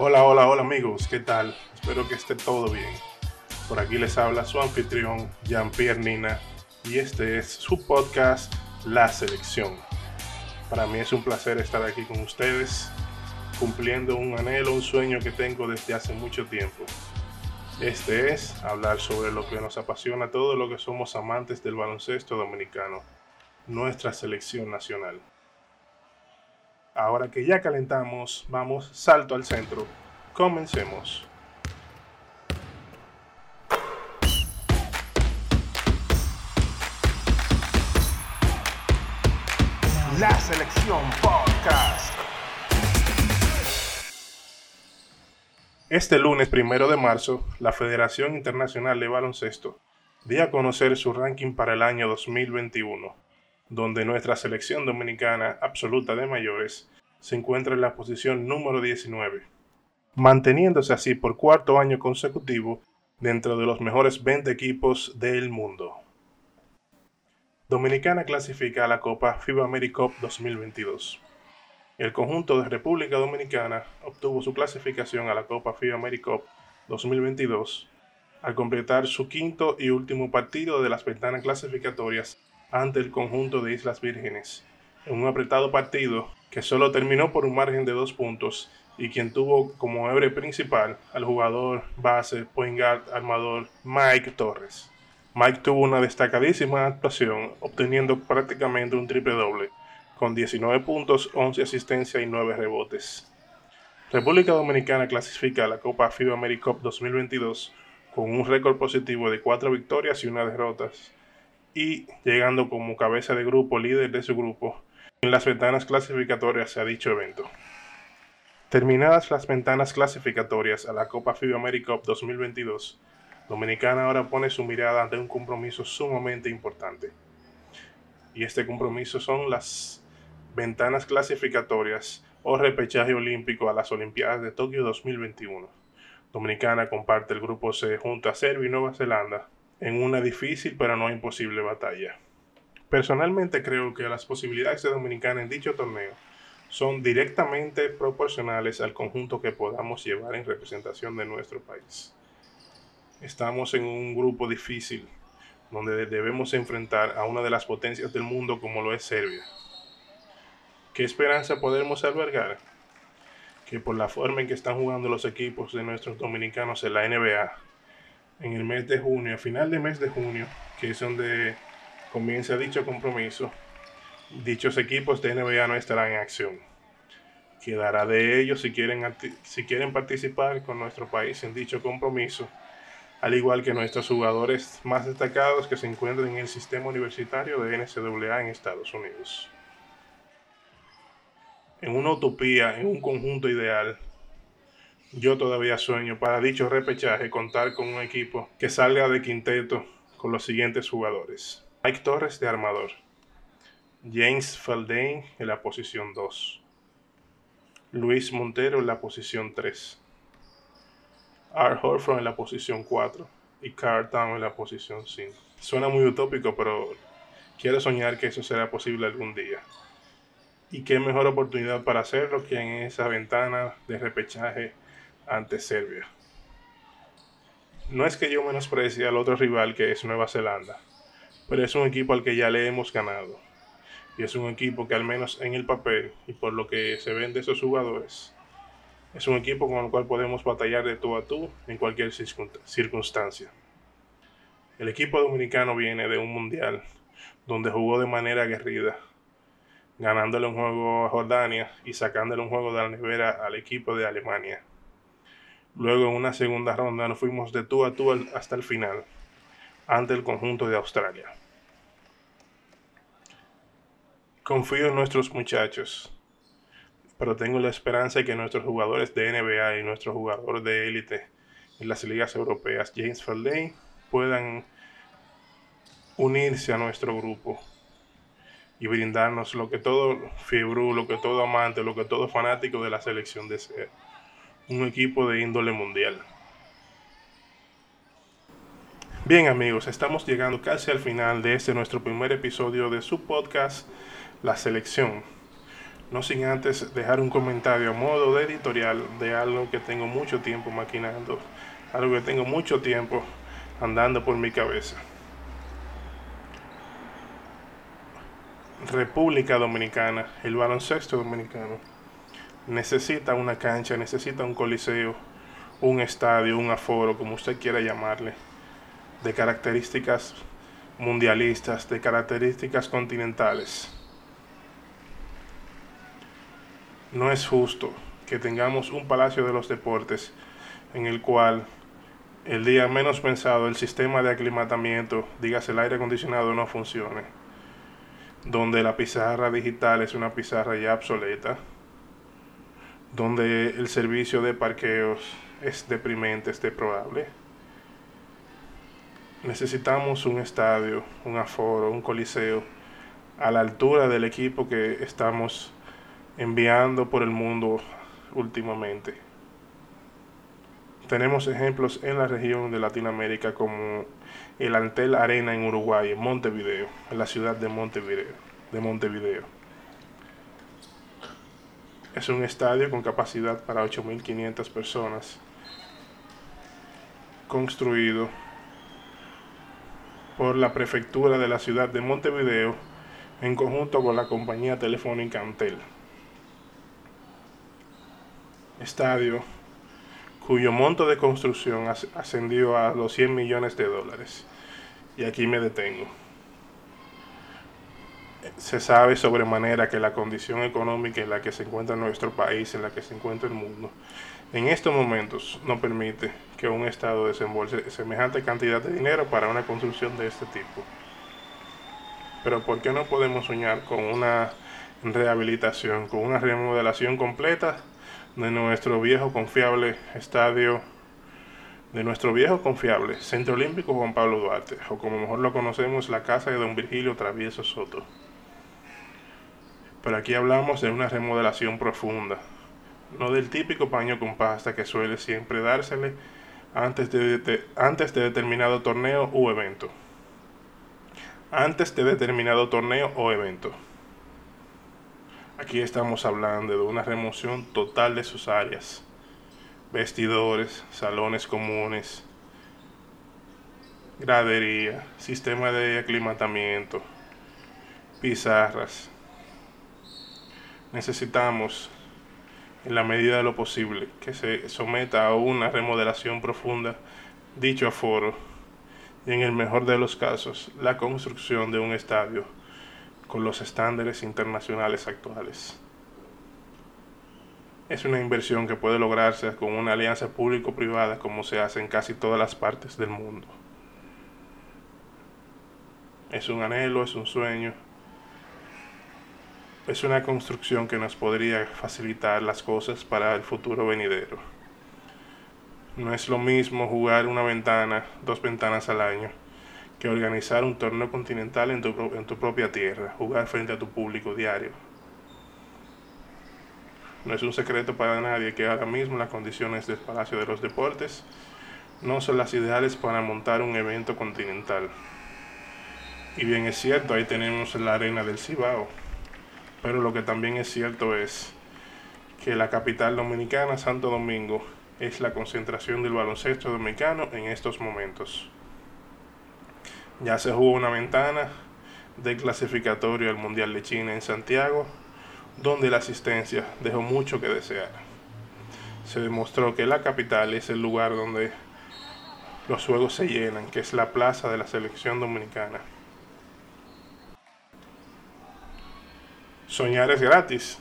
Hola, hola, hola amigos, ¿qué tal? Espero que esté todo bien. Por aquí les habla su anfitrión Jean-Pierre Nina y este es su podcast La Selección. Para mí es un placer estar aquí con ustedes, cumpliendo un anhelo, un sueño que tengo desde hace mucho tiempo. Este es hablar sobre lo que nos apasiona a todos los que somos amantes del baloncesto dominicano, nuestra selección nacional. Ahora que ya calentamos, vamos salto al centro. Comencemos. La Selección Podcast. Este lunes primero de marzo, la Federación Internacional de Baloncesto dio a conocer su ranking para el año 2021, donde nuestra selección dominicana absoluta de mayores se encuentra en la posición número 19, manteniéndose así por cuarto año consecutivo dentro de los mejores 20 equipos del mundo. Dominicana clasifica a la Copa FIBA AmeriCup 2022. El conjunto de República Dominicana obtuvo su clasificación a la Copa FIBA AmeriCup 2022 al completar su quinto y último partido de las ventanas clasificatorias ante el conjunto de Islas Vírgenes, en un apretado partido que solo terminó por un margen de dos puntos y quien tuvo como héroe principal al jugador base, point guard, armador Mike Torres. Mike tuvo una destacadísima actuación, obteniendo prácticamente un triple doble, con 19 puntos, 11 asistencias y 9 rebotes. República Dominicana clasifica a la Copa FIBA AmeriCup 2022 con un récord positivo de 4 victorias y 1 derrotas, y llegando como cabeza de grupo líder de su grupo en las ventanas clasificatorias a dicho evento. Terminadas las ventanas clasificatorias a la Copa FIBA AmeriCup 2022, Dominicana ahora pone su mirada ante un compromiso sumamente importante. Y este compromiso son las ventanas clasificatorias o repechaje olímpico a las Olimpiadas de Tokio 2021. Dominicana comparte el grupo C junto a Serbia y Nueva Zelanda en una difícil pero no imposible batalla. Personalmente creo que las posibilidades de Dominicana en dicho torneo son directamente proporcionales al conjunto que podamos llevar en representación de nuestro país. Estamos en un grupo difícil donde debemos enfrentar a una de las potencias del mundo como lo es Serbia. ¿Qué esperanza podemos albergar? Que por la forma en que están jugando los equipos de nuestros dominicanos en la NBA, en el mes de junio, a final de mes de junio, que es donde comienza dicho compromiso, dichos equipos de NBA no estarán en acción. Quedará de ellos si quieren, si quieren participar con nuestro país en dicho compromiso, al igual que nuestros jugadores más destacados que se encuentran en el sistema universitario de NCAA en Estados Unidos. En una utopía, en un conjunto ideal, yo todavía sueño para dicho repechaje contar con un equipo que salga de quinteto con los siguientes jugadores. Mike Torres de armador. James Feldane en la posición 2. Luis Montero en la posición 3. R. Horford en la posición 4 y Carl Town en la posición 5. Suena muy utópico, pero quiero soñar que eso será posible algún día. Y qué mejor oportunidad para hacerlo que en esa ventana de repechaje ante Serbia. No es que yo menosprecie al otro rival que es Nueva Zelanda, pero es un equipo al que ya le hemos ganado. Y es un equipo que al menos en el papel y por lo que se ven de esos jugadores, es un equipo con el cual podemos batallar de tú a tú en cualquier circun- circunstancia. El equipo dominicano viene de un mundial donde jugó de manera aguerrida, ganándole un juego a Jordania y sacándole un juego de la nevera al equipo de Alemania. Luego en una segunda ronda nos fuimos de tú a tú hasta el final, ante el conjunto de Australia. Confío en nuestros muchachos, pero tengo la esperanza de que nuestros jugadores de NBA y nuestros jugadores de élite en las ligas europeas, James Feldane, puedan unirse a nuestro grupo y brindarnos lo que todo fiebrú, lo que todo amante, lo que todo fanático de la selección desea. Un equipo de índole mundial. Bien amigos, estamos llegando casi al final de este nuestro primer episodio de su podcast La Selección. No sin antes dejar un comentario a modo de editorial de algo que tengo mucho tiempo maquinando, algo que tengo mucho tiempo andando por mi cabeza. República Dominicana, el baloncesto dominicano, necesita una cancha, necesita un coliseo, un estadio, un aforo, como usted quiera llamarle, de características mundialistas, de características continentales. No es justo que tengamos un Palacio de los Deportes en el cual el día menos pensado el sistema de aclimatamiento, dígase el aire acondicionado, no funcione donde la pizarra digital es una pizarra ya obsoleta, donde el servicio de parqueos es deprimente, es deplorable. Necesitamos un estadio, un aforo, un coliseo a la altura del equipo que estamos enviando por el mundo últimamente. Tenemos ejemplos en la región de Latinoamérica como el Antel Arena en Uruguay, en Montevideo, en la ciudad de Montevideo. De Montevideo. Es un estadio con capacidad para 8.500 personas, construido por la prefectura de la ciudad de Montevideo en conjunto con la compañía telefónica Antel. Estadio cuyo monto de construcción ascendió a los 100 millones de dólares. Y aquí me detengo. Se sabe sobremanera que la condición económica en la que se encuentra nuestro país, en la que se encuentra el mundo, en estos momentos no permite que un Estado desembolse semejante cantidad de dinero para una construcción de este tipo. Pero ¿por qué no podemos soñar con una rehabilitación, con una remodelación completa de nuestro viejo confiable estadio, de nuestro viejo confiable Centro Olímpico Juan Pablo Duarte, o como mejor lo conocemos, la casa de don Virgilio Travieso Soto. Pero aquí hablamos de una remodelación profunda, no del típico paño con pasta que suele siempre dársele antes de, antes de determinado torneo u evento. Antes de determinado torneo o evento. Aquí estamos hablando de una remoción total de sus áreas. Vestidores, salones comunes, gradería, sistema de aclimatamiento, pizarras. Necesitamos, en la medida de lo posible, que se someta a una remodelación profunda dicho aforo y en el mejor de los casos la construcción de un estadio con los estándares internacionales actuales. Es una inversión que puede lograrse con una alianza público-privada como se hace en casi todas las partes del mundo. Es un anhelo, es un sueño, es una construcción que nos podría facilitar las cosas para el futuro venidero. No es lo mismo jugar una ventana, dos ventanas al año, que organizar un torneo continental en tu, en tu propia tierra, jugar frente a tu público diario. No es un secreto para nadie que ahora mismo las condiciones del Palacio de los Deportes no son las ideales para montar un evento continental. Y bien es cierto, ahí tenemos la arena del Cibao. Pero lo que también es cierto es que la capital dominicana, Santo Domingo, es la concentración del baloncesto dominicano en estos momentos. Ya se jugó una ventana de clasificatorio al Mundial de China en Santiago, donde la asistencia dejó mucho que desear. Se demostró que la capital es el lugar donde los juegos se llenan, que es la plaza de la selección dominicana. Soñar es gratis.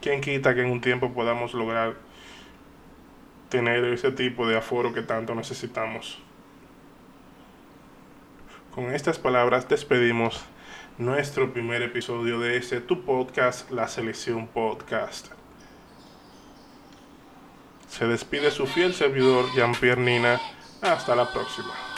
¿Quién quita que en un tiempo podamos lograr tener ese tipo de aforo que tanto necesitamos? Con estas palabras despedimos nuestro primer episodio de este tu podcast, La Selección Podcast. Se despide su fiel servidor Jean-Pierre Nina. Hasta la próxima.